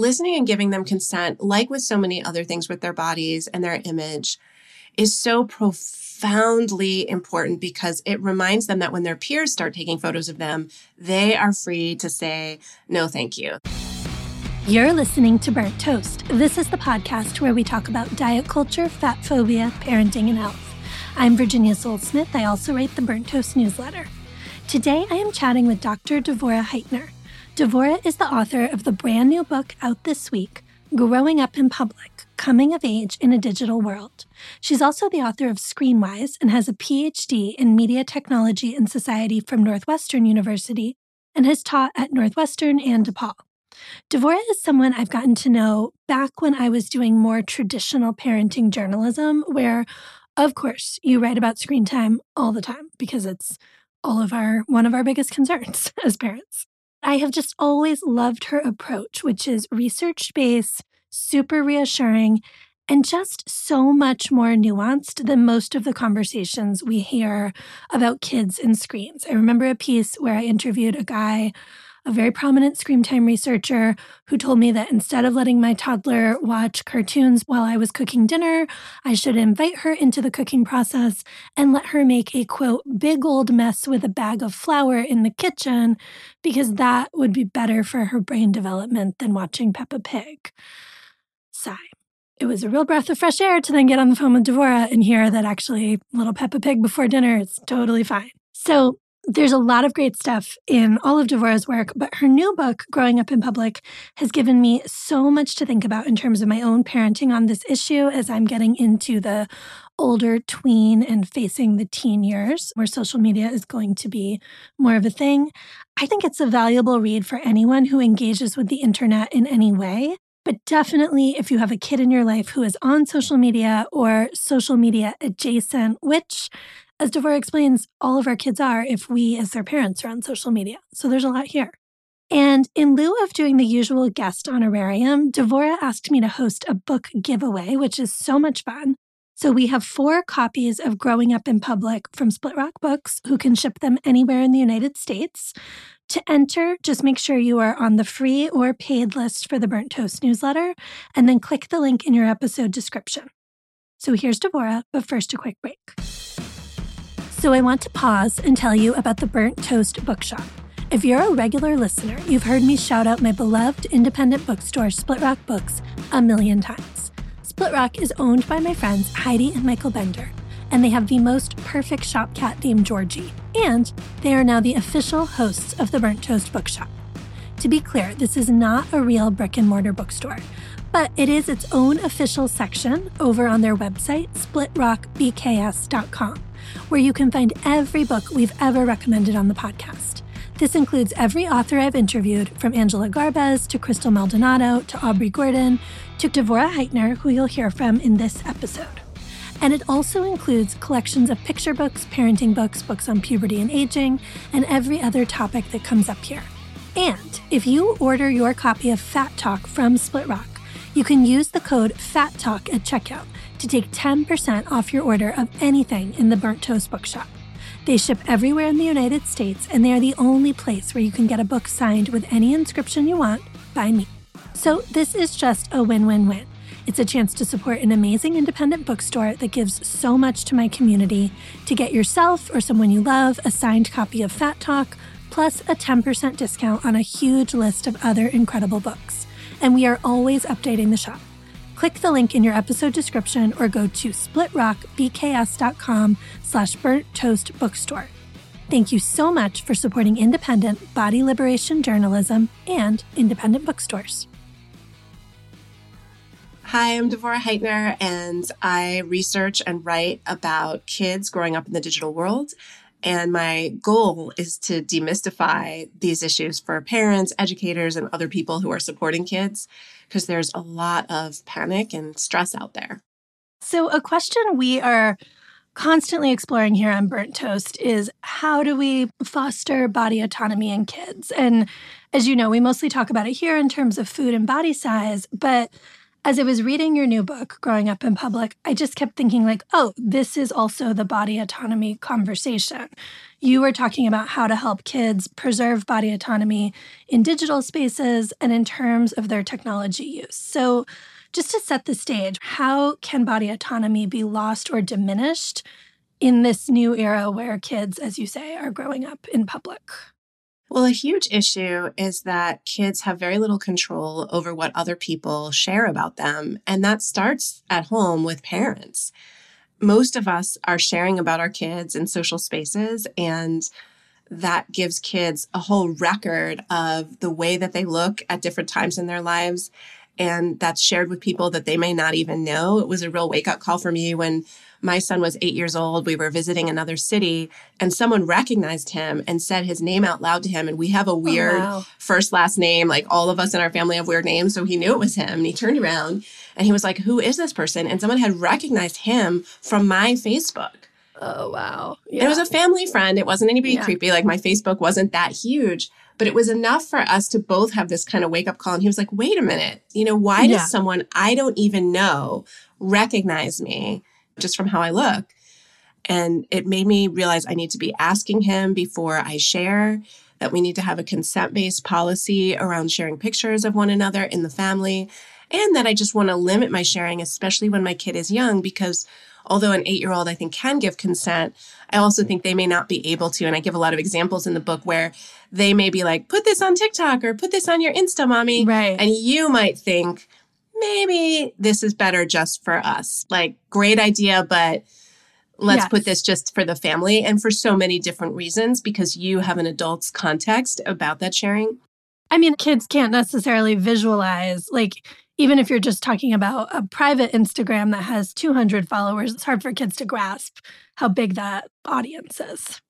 listening and giving them consent, like with so many other things with their bodies and their image, is so profoundly important because it reminds them that when their peers start taking photos of them, they are free to say, no, thank you. You're listening to Burnt Toast. This is the podcast where we talk about diet culture, fat phobia, parenting, and health. I'm Virginia Sole-Smith. I also write the Burnt Toast newsletter. Today, I am chatting with Dr. Devorah Heitner. Devorah is the author of the brand new book out this week, Growing Up in Public Coming of Age in a Digital World. She's also the author of Screenwise and has a PhD in Media Technology and Society from Northwestern University and has taught at Northwestern and DePaul. Devorah is someone I've gotten to know back when I was doing more traditional parenting journalism, where, of course, you write about screen time all the time because it's all of our one of our biggest concerns as parents. I have just always loved her approach, which is research based, super reassuring, and just so much more nuanced than most of the conversations we hear about kids and screens. I remember a piece where I interviewed a guy a very prominent screen time researcher who told me that instead of letting my toddler watch cartoons while I was cooking dinner, I should invite her into the cooking process and let her make a quote, big old mess with a bag of flour in the kitchen because that would be better for her brain development than watching Peppa Pig. Sigh it was a real breath of fresh air to then get on the phone with Devorah and hear that actually little Peppa Pig before dinner is totally fine. So there's a lot of great stuff in all of Devorah's work, but her new book, Growing Up in Public, has given me so much to think about in terms of my own parenting on this issue as I'm getting into the older tween and facing the teen years where social media is going to be more of a thing. I think it's a valuable read for anyone who engages with the internet in any way. But definitely, if you have a kid in your life who is on social media or social media adjacent, which as Devorah explains, all of our kids are if we, as their parents, are on social media. So there's a lot here. And in lieu of doing the usual guest honorarium, Devorah asked me to host a book giveaway, which is so much fun. So we have four copies of Growing Up in Public from Split Rock Books, who can ship them anywhere in the United States. To enter, just make sure you are on the free or paid list for the Burnt Toast newsletter, and then click the link in your episode description. So here's Devorah, but first a quick break. So I want to pause and tell you about the Burnt Toast Bookshop. If you're a regular listener, you've heard me shout out my beloved independent bookstore, Split Rock Books, a million times. Split Rock is owned by my friends Heidi and Michael Bender, and they have the most perfect shop cat named Georgie. And they are now the official hosts of the Burnt Toast Bookshop. To be clear, this is not a real brick and mortar bookstore, but it is its own official section over on their website, splitrockbks.com where you can find every book we've ever recommended on the podcast. This includes every author I've interviewed, from Angela Garbes to Crystal Maldonado to Aubrey Gordon to Devorah Heitner, who you'll hear from in this episode. And it also includes collections of picture books, parenting books, books on puberty and aging, and every other topic that comes up here. And if you order your copy of Fat Talk from Split Rock, you can use the code FAT TALK at checkout to take 10% off your order of anything in the Burnt Toast Bookshop. They ship everywhere in the United States, and they are the only place where you can get a book signed with any inscription you want by me. So, this is just a win win win. It's a chance to support an amazing independent bookstore that gives so much to my community to get yourself or someone you love a signed copy of Fat Talk, plus a 10% discount on a huge list of other incredible books. And we are always updating the shop. Click the link in your episode description or go to splitrockbks.com slash burnt toast bookstore. Thank you so much for supporting independent body liberation journalism and independent bookstores. Hi, I'm Devorah Heitner, and I research and write about kids growing up in the digital world. And my goal is to demystify these issues for parents, educators, and other people who are supporting kids because there's a lot of panic and stress out there. So, a question we are constantly exploring here on Burnt Toast is how do we foster body autonomy in kids? And as you know, we mostly talk about it here in terms of food and body size, but as I was reading your new book, Growing Up in Public, I just kept thinking, like, oh, this is also the body autonomy conversation. You were talking about how to help kids preserve body autonomy in digital spaces and in terms of their technology use. So, just to set the stage, how can body autonomy be lost or diminished in this new era where kids, as you say, are growing up in public? Well, a huge issue is that kids have very little control over what other people share about them. And that starts at home with parents. Most of us are sharing about our kids in social spaces, and that gives kids a whole record of the way that they look at different times in their lives. And that's shared with people that they may not even know. It was a real wake up call for me when my son was eight years old. We were visiting another city and someone recognized him and said his name out loud to him. And we have a oh, weird oh, wow. first last name. Like all of us in our family have weird names. So he knew it was him. And he turned around and he was like, Who is this person? And someone had recognized him from my Facebook. Oh, wow. Yeah. It was a family friend. It wasn't anybody yeah. creepy. Like my Facebook wasn't that huge, but it was enough for us to both have this kind of wake up call. And he was like, wait a minute, you know, why yeah. does someone I don't even know recognize me? just from how I look. And it made me realize I need to be asking him before I share, that we need to have a consent based policy around sharing pictures of one another in the family, and that I just want to limit my sharing, especially when my kid is young, because although an eight year old I think can give consent, I also think they may not be able to. And I give a lot of examples in the book where they may be like, put this on TikTok or put this on your Insta, mommy. Right. And you might think, maybe this is better just for us. Like, great idea, but let's yes. put this just for the family and for so many different reasons because you have an adult's context about that sharing. I mean, kids can't necessarily visualize, like, even if you're just talking about a private Instagram that has 200 followers, it's hard for kids to grasp how big that audience is.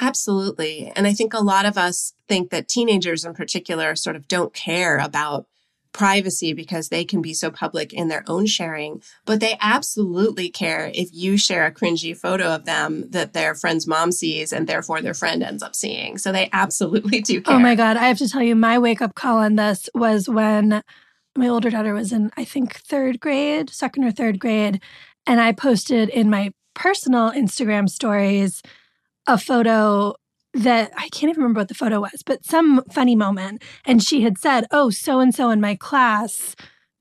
Absolutely. And I think a lot of us think that teenagers in particular sort of don't care about privacy because they can be so public in their own sharing, but they absolutely care if you share a cringy photo of them that their friend's mom sees and therefore their friend ends up seeing. So they absolutely do care. Oh my God. I have to tell you, my wake up call on this was when my older daughter was in, I think, third grade, second or third grade. And I posted in my personal Instagram stories a photo that I can't even remember what the photo was, but some funny moment. And she had said, Oh, so and so in my class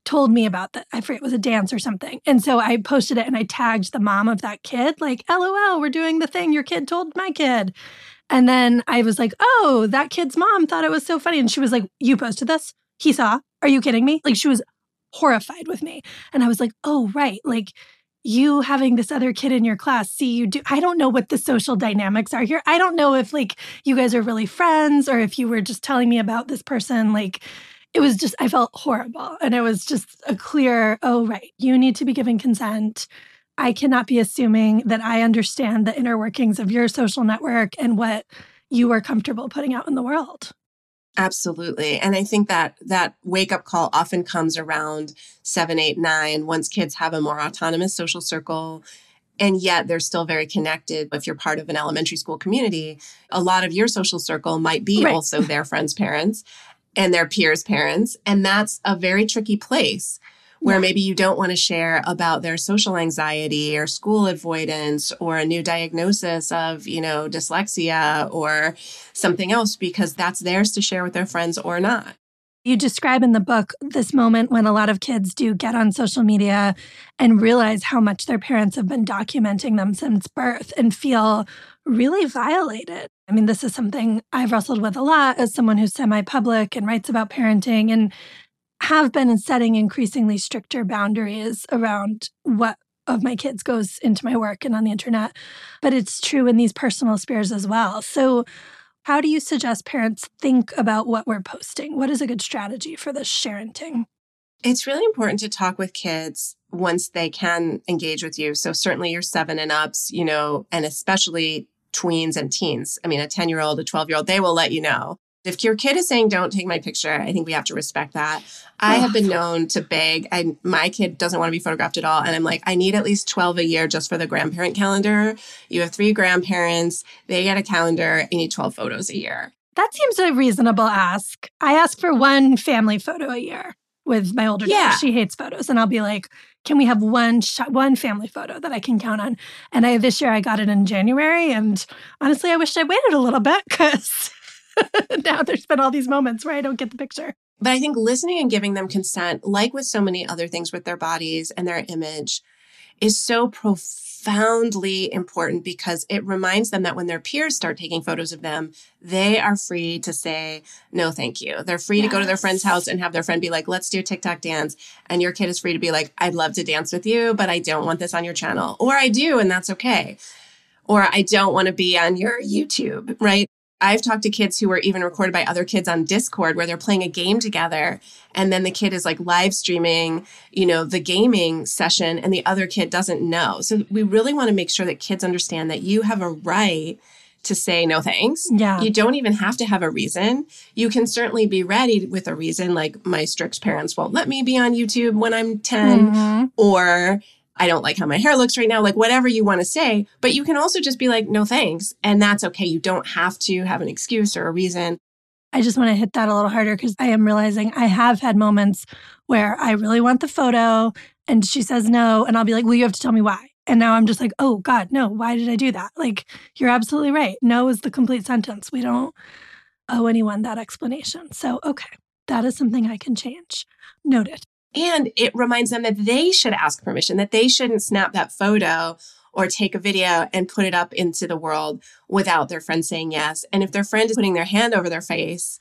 told me about that. I forget it was a dance or something. And so I posted it and I tagged the mom of that kid, like, LOL, we're doing the thing your kid told my kid. And then I was like, Oh, that kid's mom thought it was so funny. And she was like, You posted this? He saw? Are you kidding me? Like, she was horrified with me. And I was like, Oh, right. Like, you having this other kid in your class see you do i don't know what the social dynamics are here i don't know if like you guys are really friends or if you were just telling me about this person like it was just i felt horrible and it was just a clear oh right you need to be giving consent i cannot be assuming that i understand the inner workings of your social network and what you are comfortable putting out in the world Absolutely. And I think that that wake up call often comes around seven, eight, nine, once kids have a more autonomous social circle. And yet they're still very connected. If you're part of an elementary school community, a lot of your social circle might be right. also their friends' parents and their peers' parents. And that's a very tricky place where yeah. maybe you don't want to share about their social anxiety or school avoidance or a new diagnosis of, you know, dyslexia or something else because that's theirs to share with their friends or not. You describe in the book this moment when a lot of kids do get on social media and realize how much their parents have been documenting them since birth and feel really violated. I mean, this is something I've wrestled with a lot as someone who's semi public and writes about parenting. And have been setting increasingly stricter boundaries around what of my kids goes into my work and on the internet. But it's true in these personal spheres as well. So, how do you suggest parents think about what we're posting? What is a good strategy for this sharing? It's really important to talk with kids once they can engage with you. So, certainly your seven and ups, you know, and especially tweens and teens. I mean, a 10 year old, a 12 year old, they will let you know. If your kid is saying, don't take my picture, I think we have to respect that. I have been known to beg. I, my kid doesn't want to be photographed at all. And I'm like, I need at least 12 a year just for the grandparent calendar. You have three grandparents, they get a calendar, you need 12 photos a year. That seems a reasonable ask. I ask for one family photo a year. with my older Yeah. daughter. She hates photos. And I'll be like, can we have one shot, one family photo that I can count on? And I this year I got it in January. And honestly, I wish I waited a little bit because now there's been all these moments where I don't get the picture. But I think listening and giving them consent, like with so many other things with their bodies and their image, is so profoundly important because it reminds them that when their peers start taking photos of them, they are free to say, no, thank you. They're free to go to their friend's house and have their friend be like, let's do a TikTok dance. And your kid is free to be like, I'd love to dance with you, but I don't want this on your channel. Or I do, and that's okay. Or I don't want to be on your YouTube, right? I've talked to kids who were even recorded by other kids on Discord where they're playing a game together and then the kid is like live streaming, you know, the gaming session and the other kid doesn't know. So we really want to make sure that kids understand that you have a right to say no thanks. Yeah. You don't even have to have a reason. You can certainly be ready with a reason like my strict parents won't let me be on YouTube when I'm 10 Mhm. or I don't like how my hair looks right now, like whatever you want to say. But you can also just be like, no thanks. And that's okay. You don't have to have an excuse or a reason. I just want to hit that a little harder because I am realizing I have had moments where I really want the photo and she says no. And I'll be like, well, you have to tell me why. And now I'm just like, oh God, no, why did I do that? Like, you're absolutely right. No is the complete sentence. We don't owe anyone that explanation. So, okay, that is something I can change. Noted. And it reminds them that they should ask permission, that they shouldn't snap that photo or take a video and put it up into the world without their friend saying yes. And if their friend is putting their hand over their face,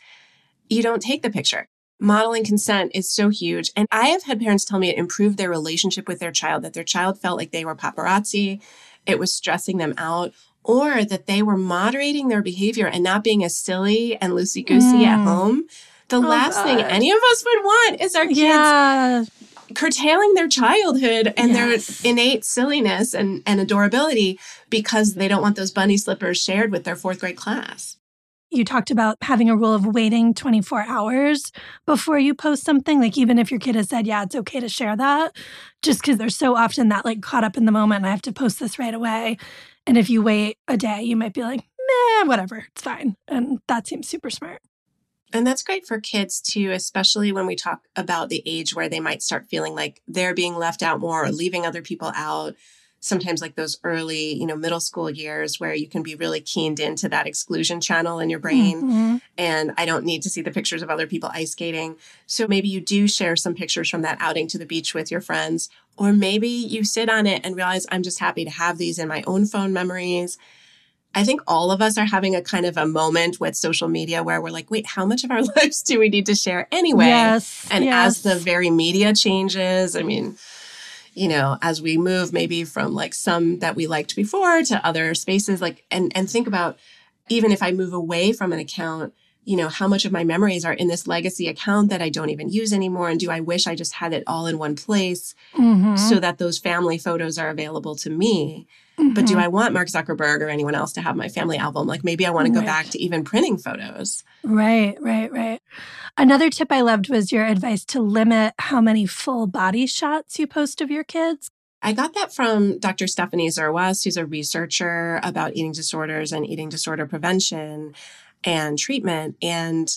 you don't take the picture. Modeling consent is so huge. And I have had parents tell me it improved their relationship with their child, that their child felt like they were paparazzi, it was stressing them out, or that they were moderating their behavior and not being as silly and loosey goosey at Mm. home. The Oh, last thing any of us would want is our kids Yeah. curtailing their childhood and Yes. their innate silliness and, and adorability because they don't want those bunny slippers shared with their fourth grade class. You talked about having a rule of waiting 24 hours before you post something. Like, even if your kid has said, yeah, it's okay to share that, just because there's so often that like caught up in the moment and I have to post this right away. And if you wait a day, you might be like, meh, whatever, it's fine. And that seems super smart. And that's great for kids too, especially when we talk about the age where they might start feeling like they're being left out more or leaving other people out. Sometimes, like those early, you know, middle school years where you can be really keened into that exclusion channel in your brain. Mhm. and I don't need to see the pictures of other people ice skating. So maybe you do share some pictures from that outing to the beach with your friends, or maybe you sit on it and realize I'm just happy to have these in my own phone memories. I think all of us are having a kind of a moment with social media where we're like, wait, how much of our lives do we need to share anyway? Yes. And yes. as the very media changes, I mean, you know, as we move maybe from like some that we liked before to other spaces, like, and, and think about even if I move away from an account, you know, how much of my memories are in this legacy account that I don't even use anymore? And do I wish I just had it all in one place Mhm. so that those family photos are available to me? But do Mhm. I want Mark Zuckerberg or anyone else to have my family album? Like maybe I want to go Right. back to even printing photos. Right, right, right. Another tip I loved was your advice to limit how many full body shots you post of your kids. I got that from Dr. Stephanie Zerwas, who's a researcher about eating disorders and eating disorder prevention and treatment. And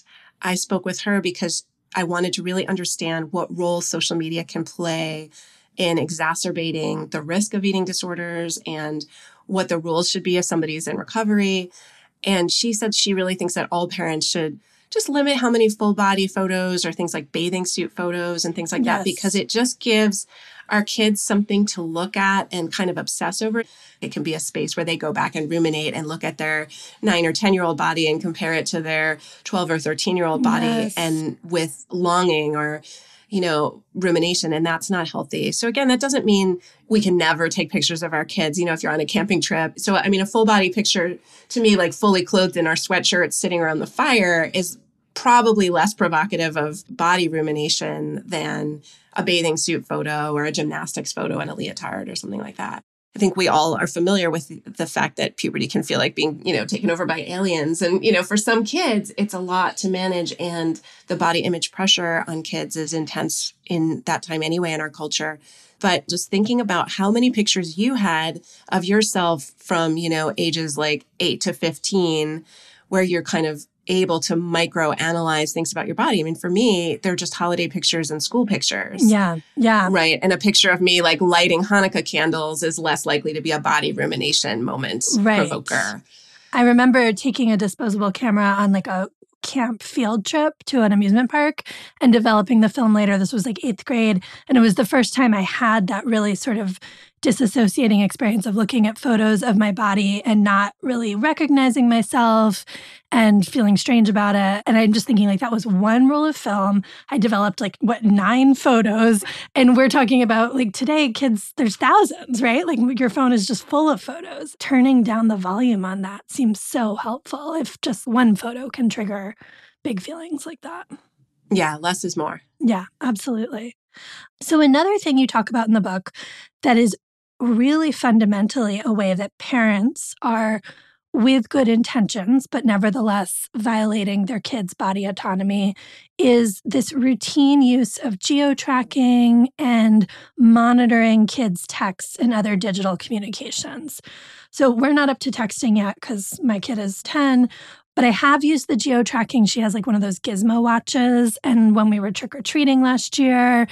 I spoke with her because I wanted to really understand what role social media can play in exacerbating the risk of eating disorders and what the rules should be if somebody's in recovery. And she said she really thinks that all parents should just limit how many full body photos or things like bathing suit photos and things like that because it just gives our kids something to look at and kind of obsess over. It can be a space where they go back and ruminate and look at their nine or 10 year old body and compare it to their 12 or 13 year old body Yes. and with longing or, you know, rumination. And that's not healthy. So again, that doesn't mean we can never take pictures of our kids, you know, if you're on a camping trip. So, I mean, a full body picture to me, like fully clothed in our sweatshirts sitting around the fire is probably less provocative of body rumination than a bathing suit photo or a gymnastics photo in a leotard or something like that. I think we all are familiar with the fact that puberty can feel like being, you know, taken over by aliens. And, you know, for some kids, it's a lot to manage. And the body image pressure on kids is intense in that time anyway in our culture. But just thinking about how many pictures you had of yourself from, you know, ages like eight to 15, where you're kind of able to micro analyze things about your body. I mean, for me, they're just holiday pictures and school pictures. Yeah. Yeah. Right. And a picture of me like lighting Hanukkah candles is less likely to be a body rumination moment right. provoker. I remember taking a disposable camera on like a camp field trip to an amusement park and developing the film later. This was like eighth grade. And it was the first time I had that really sort of disassociating experience of looking at photos of my body and not really recognizing myself and feeling strange about it. And I'm just thinking, like, that was one roll of film. I developed like, what, nine photos. And we're talking about like today, kids, there's thousands, right? Like, your phone is just full of photos. Turning down the volume on that seems so helpful if just one photo can trigger big feelings like that. Yeah, less is more. Yeah, absolutely. So, another thing you talk about in the book that is really fundamentally a way that parents are with good intentions, but nevertheless violating their kids' body autonomy, is this routine use of geo tracking and monitoring kids' texts and other digital communications. So we're not up to texting yet because my kid is 10, but I have used the geo tracking. She has like one of those gizmo watches. And when we were trick or treating last year,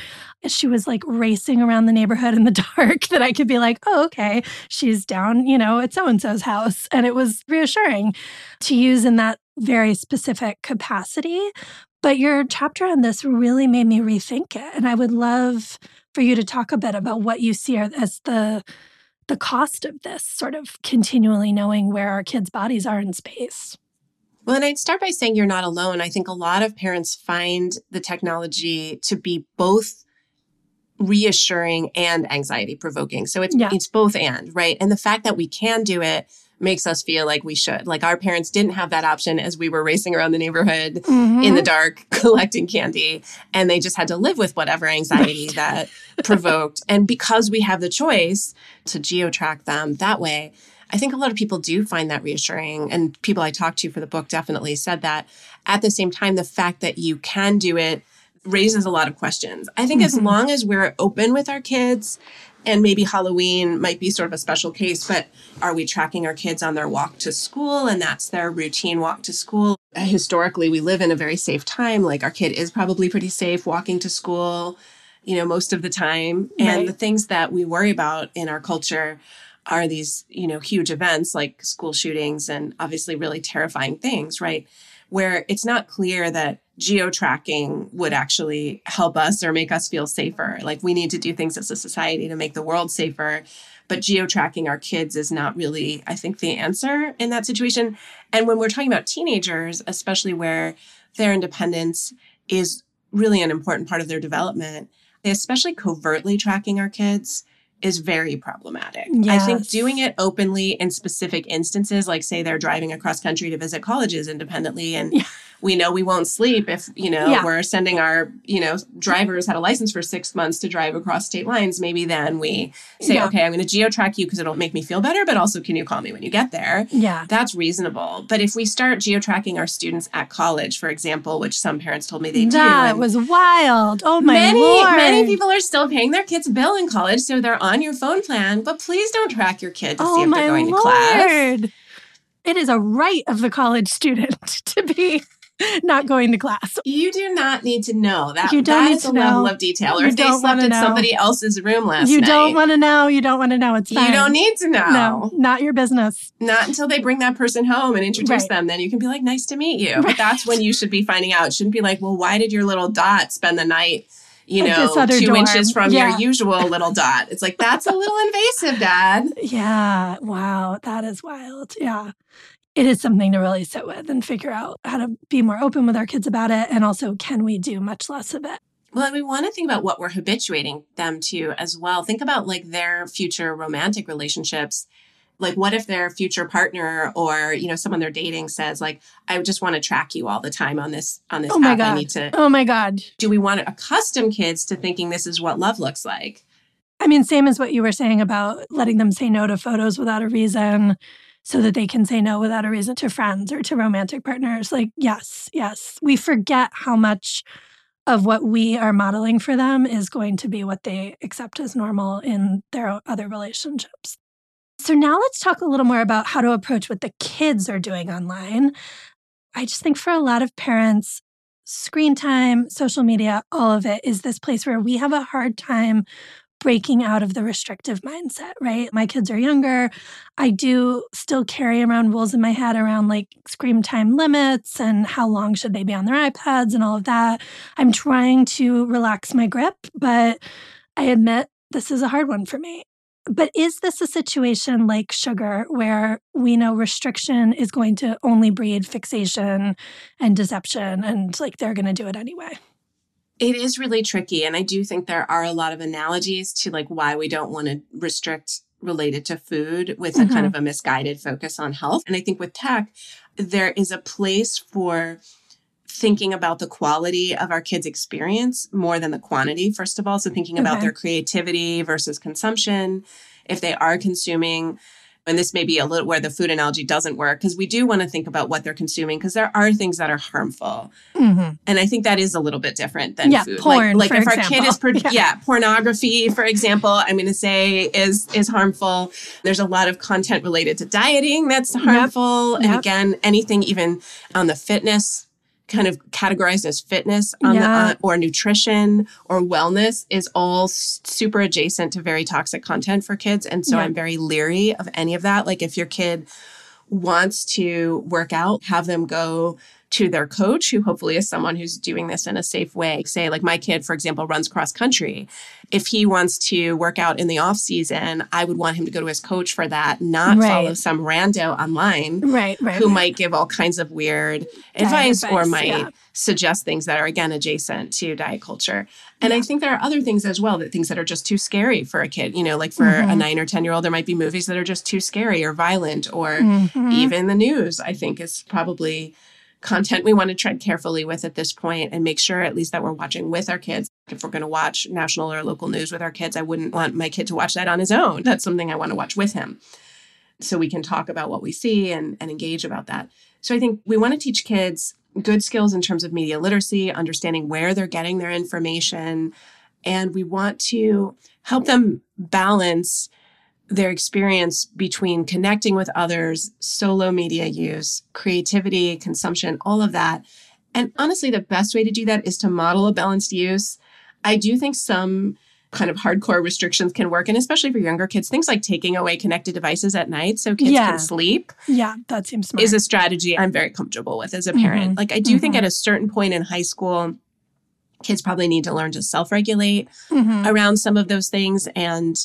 she was like racing around the neighborhood in the dark that I could be like, oh, okay, she's down, you know, at so and so's house. And it was reassuring to use in that very specific capacity. But your chapter on this really made me rethink it. And I would love for you to talk a bit about what you see as the the cost of this sort of continually knowing where our kids' bodies are in space. Well, and I'd start by saying you're not alone. I think a lot of parents find the technology to be both reassuring and anxiety provoking. So it's yeah. it's both and, right? And the fact that we can do it makes us feel like we should. Like our parents didn't have that option as we were racing around the neighborhood mm-hmm. in the dark collecting candy and they just had to live with whatever anxiety that provoked. And because we have the choice to geo track them that way, I think a lot of people do find that reassuring. And people I talked to for the book definitely said that. At the same time, the fact that you can do it raises a lot of questions. I think mm-hmm. as long as we're open with our kids, and maybe Halloween might be sort of a special case, but are we tracking our kids on their walk to school and that's their routine walk to school? Historically, we live in a very safe time. Like our kid is probably pretty safe walking to school, you know, most of the time. And the things that we worry about in our culture are these, you know, huge events like school shootings and obviously really terrifying things, right? Where it's not clear that geo tracking would actually help us or make us feel safer. Like we need to do things as a society to make the world safer. But geo tracking our kids is not really, I think, the answer in that situation. And when we're talking about teenagers, especially where their independence is really an important part of their development, especially covertly tracking our kids is very problematic. Yes. I think doing it openly in specific instances, like say they're driving across country to visit colleges independently and yeah we know we won't sleep if you know yeah. we're sending our you know drivers had a license for six months to drive across state lines maybe then we say yeah. okay i'm going to geo track you because it'll make me feel better but also can you call me when you get there yeah that's reasonable but if we start geo tracking our students at college for example which some parents told me they do that was wild oh my many Lord. many people are still paying their kids bill in college so they're on your phone plan but please don't track your kid to oh see if they're going Lord. to class it is a right of the college student to be not going to class. You do not need to know that. You don't that need is to a know. level of detail. Or you if they slept in know. somebody else's room last you night. You don't want to know. You don't want to know. It's fine. You don't need to know. No, not your business. Not until they bring that person home and introduce right. them. Then you can be like, "Nice to meet you." Right. But that's when you should be finding out. It shouldn't be like, "Well, why did your little dot spend the night?" you know, two dorm. inches from yeah. your usual little dot. It's like, that's a little invasive, Dad. Yeah. Wow. That is wild. Yeah it is something to really sit with and figure out how to be more open with our kids about it. And also, can we do much less of it? Well, we want to think about what we're habituating them to as well. Think about like their future romantic relationships. Like, what if their future partner or you know someone they're dating says like, "I just want to track you all the time on this on this oh my app. God. I need to." Oh my god! Do we want to accustom kids to thinking this is what love looks like? I mean, same as what you were saying about letting them say no to photos without a reason so that they can say no without a reason to friends or to romantic partners. Like, yes, yes. We forget how much of what we are modeling for them is going to be what they accept as normal in their other relationships. So, now let's talk a little more about how to approach what the kids are doing online. I just think for a lot of parents, screen time, social media, all of it is this place where we have a hard time breaking out of the restrictive mindset, right? My kids are younger. I do still carry around rules in my head around like screen time limits and how long should they be on their iPads and all of that. I'm trying to relax my grip, but I admit this is a hard one for me. But is this a situation like sugar where we know restriction is going to only breed fixation and deception and like they're going to do it anyway? It is really tricky. And I do think there are a lot of analogies to like why we don't want to restrict related to food with mm-hmm. a kind mm-hmm. of a misguided focus on health. And I think with tech, there is a place for thinking about the quality of our kids' experience more than the quantity, first of all. So, thinking about their creativity versus consumption. If they are consuming, and this may be a little where the food analogy doesn't work, because we do want to think about what they're consuming, because there are things that are harmful. Mm-hmm. And I think that is a little bit different than yeah, food. Porn, like, like if example. our kid is, pro- yeah. yeah, pornography, for example, I'm going to say is is harmful. There's a lot of content related to dieting that's harmful. Yep. And yep. again, anything even on the fitness kind of categorized as fitness yeah. the, uh, or nutrition or wellness is all super adjacent to very toxic content for kids. And so yeah. I'm very leery of any of that. Like if your kid wants to work out, have them go to their coach, who hopefully is someone who's doing this in a safe way. Say, like my kid, for example, runs cross country. If he wants to work out in the off season, I would want him to go to his coach for that, not right. follow some rando online right, right, who might give all kinds of weird advice, advice, or might yeah. suggest things that are again adjacent to diet culture. And yeah. I think there are other things as well that things that are just too scary for a kid. You know, like for mm-hmm. a nine or 10 year old, there might be movies that are just too scary or violent, or mm-hmm. even the news, I think is probably content we want to tread carefully with at this point and make sure at least that we're watching with our kids. If we're going to watch national or local news with our kids, I wouldn't want my kid to watch that on his own. That's something I want to watch with him. So we can talk about what we see and, and engage about that. So I think we want to teach kids good skills in terms of media literacy, understanding where they're getting their information. And we want to help them balance their experience between connecting with others, solo media use, creativity, consumption, all of that. And honestly, the best way to do that is to model a balanced use. I do think some kind of hardcore restrictions can work, and especially for younger kids, things like taking away connected devices at night so kids yeah. can sleep. Yeah, that seems smart. Is a strategy I'm very comfortable with as a parent. Mm-hmm. Like, I do mm-hmm. think at a certain point in high school, kids probably need to learn to self regulate mm-hmm. around some of those things. And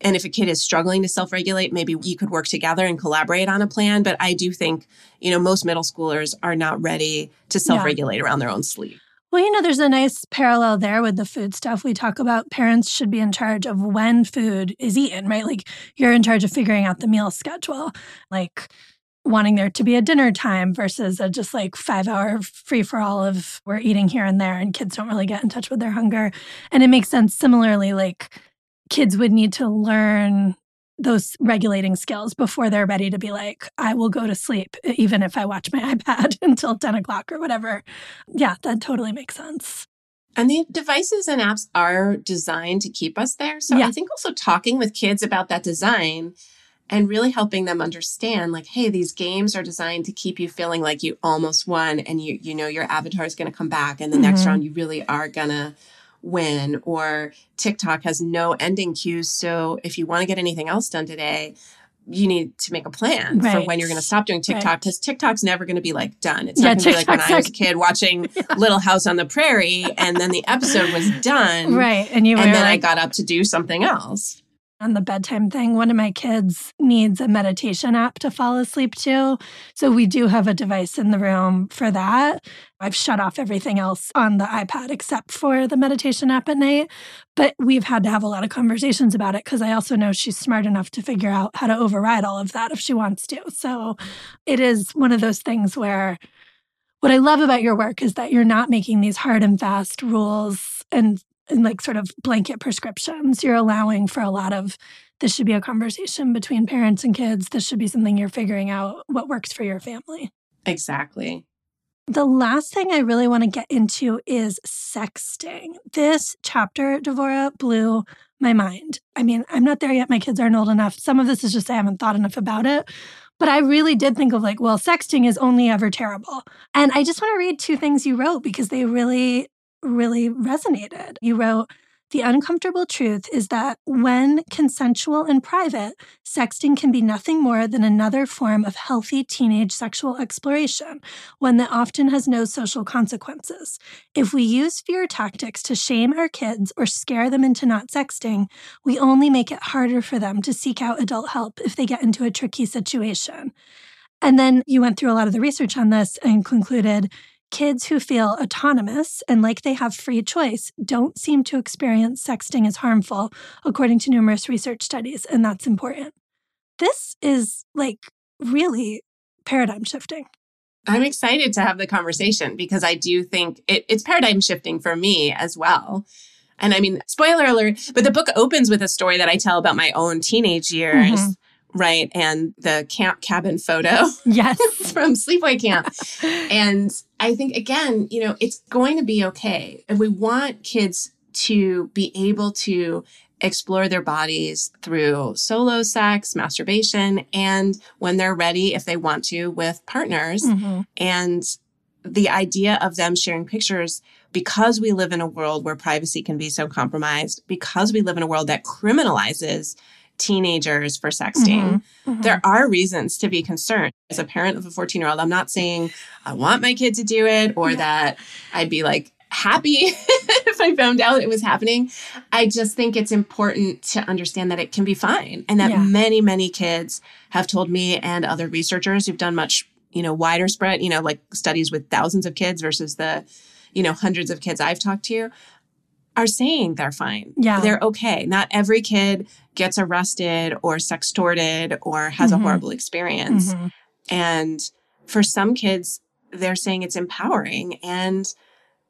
and if a kid is struggling to self regulate, maybe you could work together and collaborate on a plan. But I do think, you know, most middle schoolers are not ready to self regulate yeah. around their own sleep. Well, you know, there's a nice parallel there with the food stuff. We talk about parents should be in charge of when food is eaten, right? Like you're in charge of figuring out the meal schedule, like wanting there to be a dinner time versus a just like five hour free for all of we're eating here and there and kids don't really get in touch with their hunger. And it makes sense similarly, like kids would need to learn those regulating skills before they're ready to be like, I will go to sleep, even if I watch my iPad until 10 o'clock or whatever. Yeah, that totally makes sense. And the devices and apps are designed to keep us there. So yeah. I think also talking with kids about that design and really helping them understand like hey these games are designed to keep you feeling like you almost won and you you know your avatar is going to come back and the mm-hmm. next round you really are going to win or TikTok has no ending cues. So if you want to get anything else done today, you need to make a plan right. for when you're going to stop doing TikTok because right. TikTok's never going to be like done. It's not going to be like when I was a kid watching yeah. Little House on the Prairie and then the episode was done. Right. And you and then like, I got up to do something else on the bedtime thing, one of my kids needs a meditation app to fall asleep to. So we do have a device in the room for that. I've shut off everything else on the iPad except for the meditation app at night. But we've had to have a lot of conversations about it because I also know she's smart enough to figure out how to override all of that if she wants to. So it is one of those things where what I love about your work is that you're not making these hard and fast rules and and like sort of blanket prescriptions. You're allowing for a lot of this should be a conversation between parents and kids. This should be something you're figuring out what works for your family. Exactly. The last thing I really want to get into is sexting. This chapter, Devorah, blew my mind. I mean, I'm not there yet. My kids aren't old enough. Some of this is just I haven't thought enough about it. But I really did think of like, well, sexting is only ever terrible. And I just want to read two things you wrote because they really, really resonated. You wrote, the uncomfortable truth is that when consensual and private, sexting can be nothing more than another form of healthy teenage sexual exploration, one that often has no social consequences. If we use fear tactics to shame our kids or scare them into not sexting, we only make it harder for them to seek out adult help if they get into a tricky situation. And then you went through a lot of the research on this and concluded Kids who feel autonomous and like they have free choice don't seem to experience sexting as harmful, according to numerous research studies, and that's important. This is like really paradigm shifting. I'm excited to have the conversation because I do think it, it's paradigm shifting for me as well. And I mean, spoiler alert, but the book opens with a story that I tell about my own teenage years. Mm-hmm right? And the camp cabin photo. Yes. from sleepaway camp. and I think, again, you know, it's going to be okay. And we want kids to be able to explore their bodies through solo sex, masturbation, and when they're ready, if they want to, with partners. Mm-hmm. And the idea of them sharing pictures because we live in a world where privacy can be so compromised, because we live in a world that criminalizes teenagers for sexting. Mm-hmm. Mm-hmm. There are reasons to be concerned. As a parent of a 14 year old, I'm not saying I want my kid to do it or yeah. that I'd be like happy if I found out it was happening. I just think it's important to understand that it can be fine and that yeah. many, many kids have told me and other researchers who've done much, you know, wider spread, you know, like studies with thousands of kids versus the, you know, hundreds of kids I've talked to are saying they're fine. Yeah. They're okay. Not every kid gets arrested or sextorted or has mm-hmm. a horrible experience. Mm-hmm. And for some kids, they're saying it's empowering. And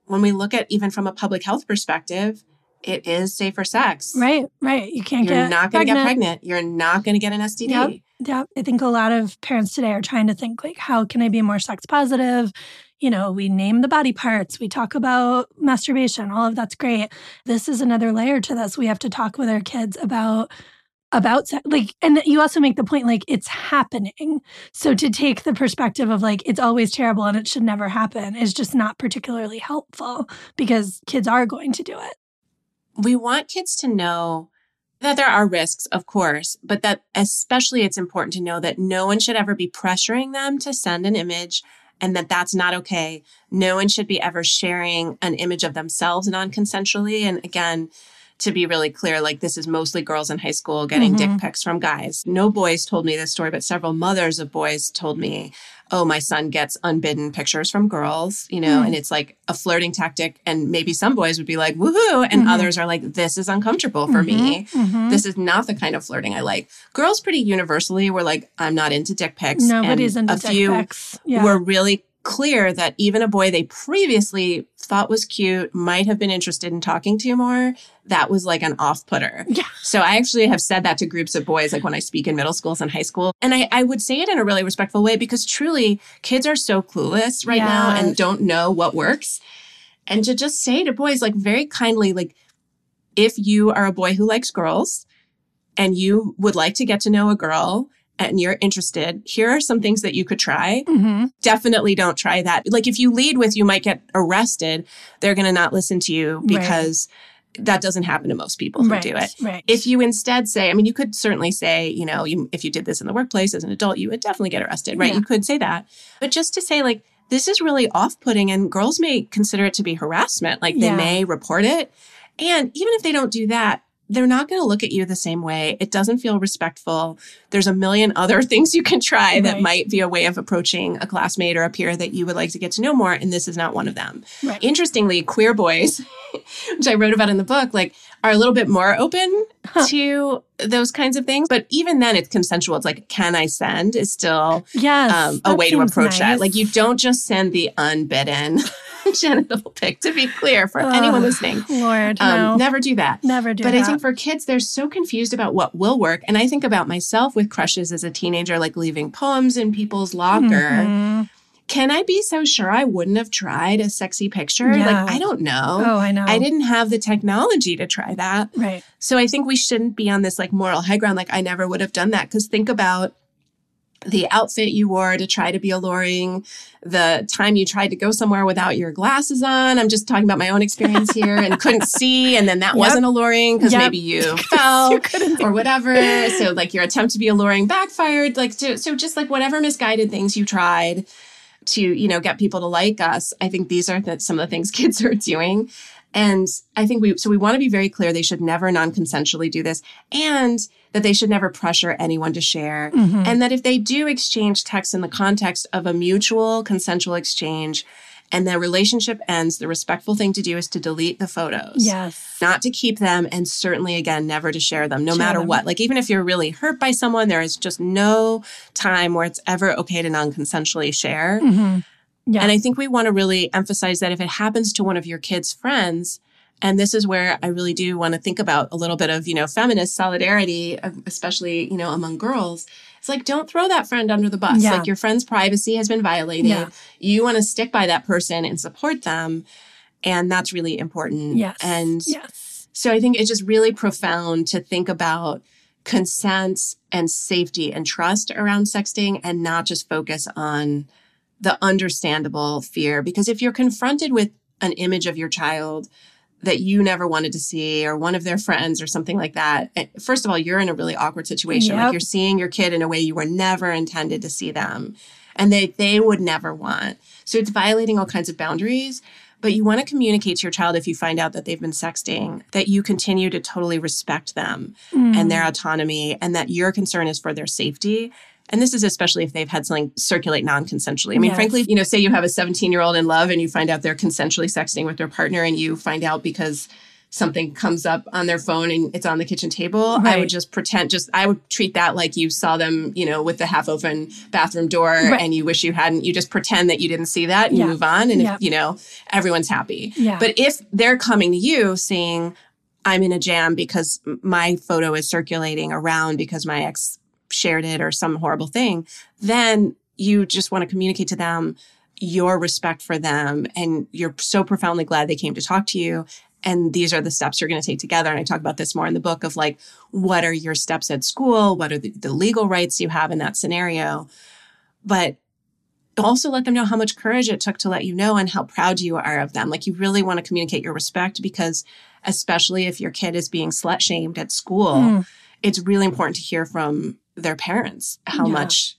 when we look at even from a public health perspective, it is safer sex. Right, right. You can't You're get not going to get pregnant. You're not going to get an STD. Yep, yep. I think a lot of parents today are trying to think like, how can I be more sex positive? You know, we name the body parts, we talk about masturbation, all of that's great. This is another layer to this. We have to talk with our kids about about sex. like and you also make the point like it's happening so to take the perspective of like it's always terrible and it should never happen is just not particularly helpful because kids are going to do it we want kids to know that there are risks of course but that especially it's important to know that no one should ever be pressuring them to send an image and that that's not okay. No one should be ever sharing an image of themselves non consensually. And again, to be really clear, like this is mostly girls in high school getting mm-hmm. dick pics from guys. No boys told me this story, but several mothers of boys told me, oh, my son gets unbidden pictures from girls, you know, mm. and it's like a flirting tactic. And maybe some boys would be like, woohoo. And mm-hmm. others are like, this is uncomfortable for mm-hmm. me. Mm-hmm. This is not the kind of flirting I like. Girls pretty universally were like, I'm not into dick pics. Nobody's and into a few pics. Yeah. were really clear that even a boy they previously thought was cute, might have been interested in talking to you more, that was like an off putter. Yeah. So I actually have said that to groups of boys, like when I speak in middle schools and high school. And I, I would say it in a really respectful way because truly kids are so clueless right now and don't know what works. And to just say to boys, like very kindly, like, if you are a boy who likes girls and you would like to get to know a girl, and you're interested, here are some things that you could try. Mm-hmm. Definitely don't try that. Like if you lead with you might get arrested, they're going to not listen to you because right. that doesn't happen to most people who right, do it. Right. If you instead say, I mean, you could certainly say, you know, you, if you did this in the workplace as an adult, you would definitely get arrested, right? Yeah. You could say that. But just to say, like, this is really off putting, and girls may consider it to be harassment. Like, yeah. they may report it. And even if they don't do that, they're not going to look at you the same way. It doesn't feel respectful. There's a million other things you can try right. that might be a way of approaching a classmate or a peer that you would like to get to know more. And this is not one of them. Right. Interestingly, queer boys, which I wrote about in the book, like are a little bit more open huh. to those kinds of things. But even then, it's consensual. It's like, can I send? Is still yes, um, a way to approach nice. that. Like, you don't just send the unbidden. genital pic, to be clear for oh, anyone listening. Lord, um, no. Never do that. Never do but that. I think for kids, they're so confused about what will work. And I think about myself with crushes as a teenager, like leaving poems in people's locker. Mm-hmm. Can I be so sure I wouldn't have tried a sexy picture? Yeah. Like, I don't know. Oh, I know. I didn't have the technology to try that. Right. So I think we shouldn't be on this like moral high ground. Like, I never would have done that. Cause think about the outfit you wore to try to be alluring, the time you tried to go somewhere without your glasses on. I'm just talking about my own experience here and couldn't see. And then that yep. wasn't alluring because yep. maybe you fell you or whatever. So, like, your attempt to be alluring backfired. Like, so, so just like whatever misguided things you tried to, you know, get people to like us, I think these are the, some of the things kids are doing. And I think we, so we want to be very clear they should never non consensually do this. And that they should never pressure anyone to share. Mm-hmm. And that if they do exchange texts in the context of a mutual consensual exchange, and the relationship ends, the respectful thing to do is to delete the photos. Yes. Not to keep them, and certainly, again, never to share them, no share matter them. what. Like, even if you're really hurt by someone, there is just no time where it's ever okay to non consensually share. Mm-hmm. Yeah. And I think we want to really emphasize that if it happens to one of your kids' friends, and this is where I really do want to think about a little bit of, you know, feminist solidarity, especially, you know, among girls. It's like, don't throw that friend under the bus. Yeah. Like your friend's privacy has been violated. Yeah. You want to stick by that person and support them. And that's really important. Yes. And yes. so I think it's just really profound to think about consent and safety and trust around sexting and not just focus on the understandable fear. Because if you're confronted with an image of your child that you never wanted to see or one of their friends or something like that eh, first of all you're in a really awkward situation yep. like you're seeing your kid in a way you were never intended to see them and they they would never want so it's violating all kinds of boundaries but you want to communicate to your child if you find out that they've been sexting that you continue to totally respect them mm. and their autonomy and that your concern is for their safety and this is especially if they've had something circulate non consensually. I mean, yes. frankly, you know, say you have a 17 year old in love and you find out they're consensually sexting with their partner and you find out because something comes up on their phone and it's on the kitchen table, right. I would just pretend, just, I would treat that like you saw them, you know, with the half open bathroom door right. and you wish you hadn't. You just pretend that you didn't see that and yeah. you move on and, yeah. if, you know, everyone's happy. Yeah. But if they're coming to you saying, I'm in a jam because my photo is circulating around because my ex shared it or some horrible thing, then you just want to communicate to them your respect for them and you're so profoundly glad they came to talk to you and these are the steps you're going to take together and i talk about this more in the book of like what are your steps at school? What are the, the legal rights you have in that scenario? But also let them know how much courage it took to let you know and how proud you are of them. Like you really want to communicate your respect because especially if your kid is being slut shamed at school mm. it's really important to hear from their parents how yeah. much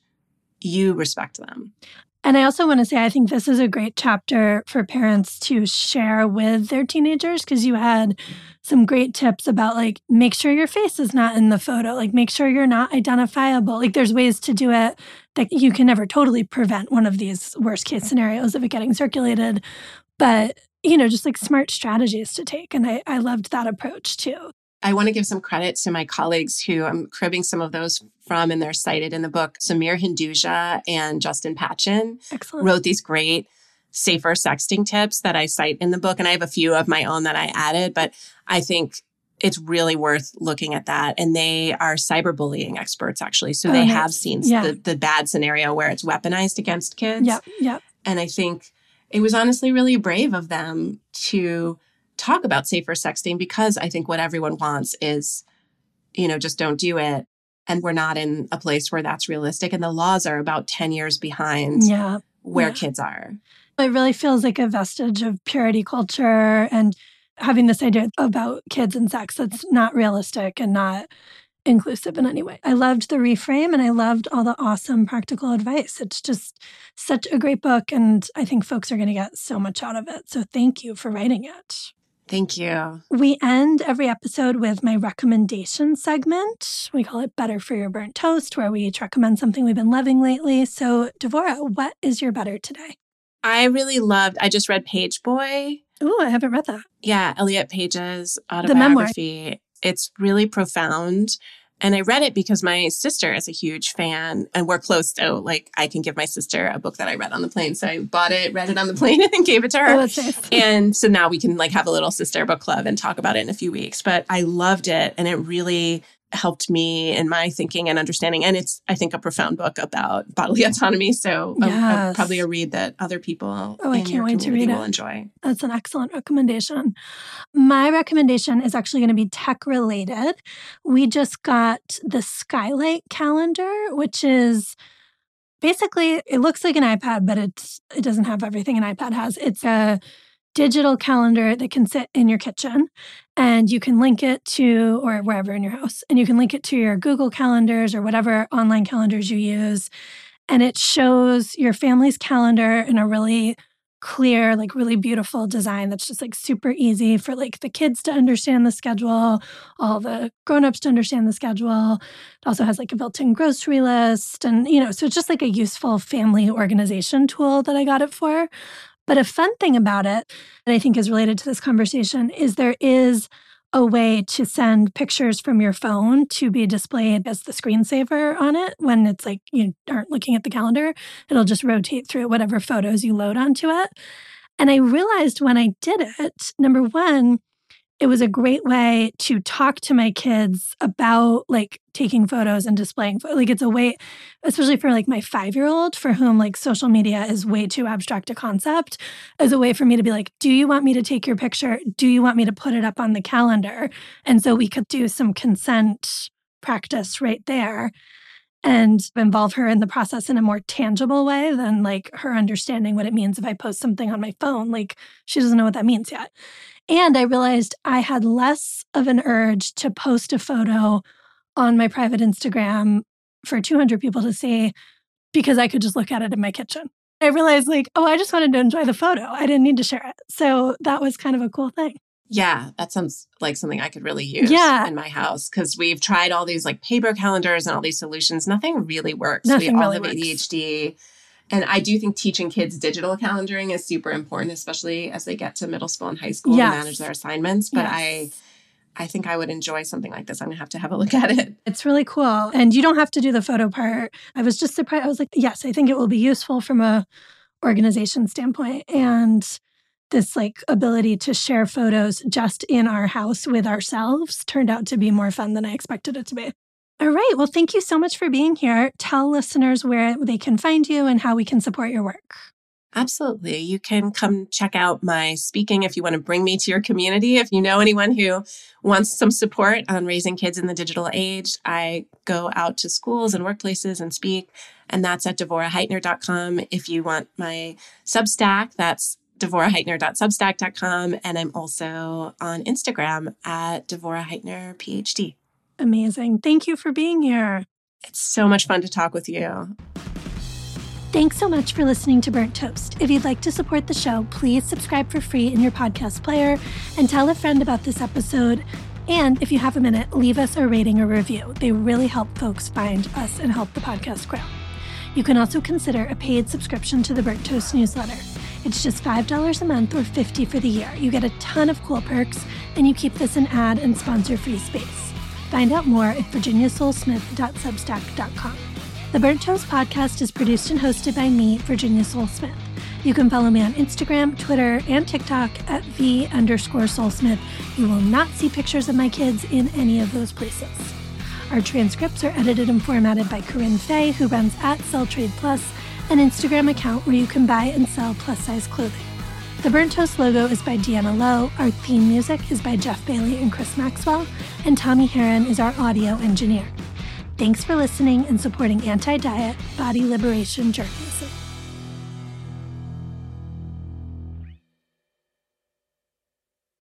you respect them. And I also want to say, I think this is a great chapter for parents to share with their teenagers because you had some great tips about like, make sure your face is not in the photo, like, make sure you're not identifiable. Like, there's ways to do it that you can never totally prevent one of these worst case scenarios of it getting circulated. But, you know, just like smart strategies to take. And I, I loved that approach too. I want to give some credit to my colleagues who I'm cribbing some of those from, and they're cited in the book. Sameer Hinduja and Justin Patchin Excellent. wrote these great safer sexting tips that I cite in the book. And I have a few of my own that I added, but I think it's really worth looking at that. And they are cyberbullying experts, actually. So oh, they nice. have seen yeah. the, the bad scenario where it's weaponized against kids. Yep. Yep. And I think it was honestly really brave of them to talk about safer sexting because I think what everyone wants is, you know, just don't do it. And we're not in a place where that's realistic. And the laws are about 10 years behind yeah. where yeah. kids are. It really feels like a vestige of purity culture and having this idea about kids and sex that's not realistic and not inclusive in any way. I loved the reframe and I loved all the awesome practical advice. It's just such a great book and I think folks are going to get so much out of it. So thank you for writing it. Thank you. We end every episode with my recommendation segment. We call it Better for Your Burnt Toast, where we each recommend something we've been loving lately. So, Devorah, what is your better today? I really loved, I just read Pageboy. Oh, I haven't read that. Yeah, Elliot Page's autobiography. It's really profound. And I read it because my sister is a huge fan and we're close. So like I can give my sister a book that I read on the plane. So I bought it, read it on the plane and then gave it to her. Oh, nice. and so now we can like have a little sister book club and talk about it in a few weeks. But I loved it and it really helped me in my thinking and understanding. And it's, I think, a profound book about bodily autonomy. So um, yes. a, a, probably a read that other people oh, I can't wait to read will it. enjoy. That's an excellent recommendation. My recommendation is actually going to be tech related. We just got the Skylight calendar, which is basically it looks like an iPad, but it's it doesn't have everything an iPad has. It's a digital calendar that can sit in your kitchen and you can link it to or wherever in your house and you can link it to your Google calendars or whatever online calendars you use and it shows your family's calendar in a really clear, like really beautiful design that's just like super easy for like the kids to understand the schedule, all the grown-ups to understand the schedule. It also has like a built-in grocery list and you know, so it's just like a useful family organization tool that I got it for. But a fun thing about it that I think is related to this conversation is there is a way to send pictures from your phone to be displayed as the screensaver on it when it's like you aren't looking at the calendar. It'll just rotate through whatever photos you load onto it. And I realized when I did it, number one, it was a great way to talk to my kids about like taking photos and displaying like it's a way especially for like my 5-year-old for whom like social media is way too abstract a concept as a way for me to be like do you want me to take your picture do you want me to put it up on the calendar and so we could do some consent practice right there and involve her in the process in a more tangible way than like her understanding what it means if I post something on my phone. Like she doesn't know what that means yet. And I realized I had less of an urge to post a photo on my private Instagram for 200 people to see because I could just look at it in my kitchen. I realized, like, oh, I just wanted to enjoy the photo. I didn't need to share it. So that was kind of a cool thing. Yeah, that sounds like something I could really use yeah. in my house because we've tried all these like paper calendars and all these solutions. Nothing really works. Nothing we all really have works. ADHD. And I do think teaching kids digital calendaring is super important, especially as they get to middle school and high school Yes. to manage their assignments. But Yes. I I think I would enjoy something like this. I'm gonna have to have a look at it. It's really cool. And you don't have to do the photo part. I was just surprised. I was like, yes, I think it will be useful from a organization standpoint. And this like ability to share photos just in our house with ourselves turned out to be more fun than I expected it to be. All right. Well, thank you so much for being here. Tell listeners where they can find you and how we can support your work. Absolutely. You can come check out my speaking if you want to bring me to your community. If you know anyone who wants some support on raising kids in the digital age, I go out to schools and workplaces and speak, and that's at devorahheitner.com. If you want my Substack, that's devorahheitner.substack.com. And I'm also on Instagram at Devorah Heitner PhD. Amazing. Thank you for being here. It's so much fun to talk with you. Thanks so much for listening to Burnt Toast. If you'd like to support the show, please subscribe for free in your podcast player and tell a friend about this episode. And if you have a minute, leave us a rating or review. They really help folks find us and help the podcast grow. You can also consider a paid subscription to the Burnt Toast newsletter. It's just $5 a month or $50 for the year. You get a ton of cool perks, and you keep this an ad and sponsor free space. Find out more at virginiasolesmith.substack.com. The Burnt Toast podcast is produced and hosted by me, Virginia Sole-Smith. You can follow me on Instagram, Twitter, and TikTok at V underscore Solesmith. You will not see pictures of my kids in any of those places. Our transcripts are edited and formatted by Corinne Fay, who runs at Sell Trade Plus, an Instagram account where you can buy and sell plus size clothing. The Burnt Toast logo is by Deanna Lowe. Our theme music is by Jeff Bailey and Chris Maxwell. And Tommy Heron is our audio engineer. Thanks for listening and supporting anti diet body liberation journey.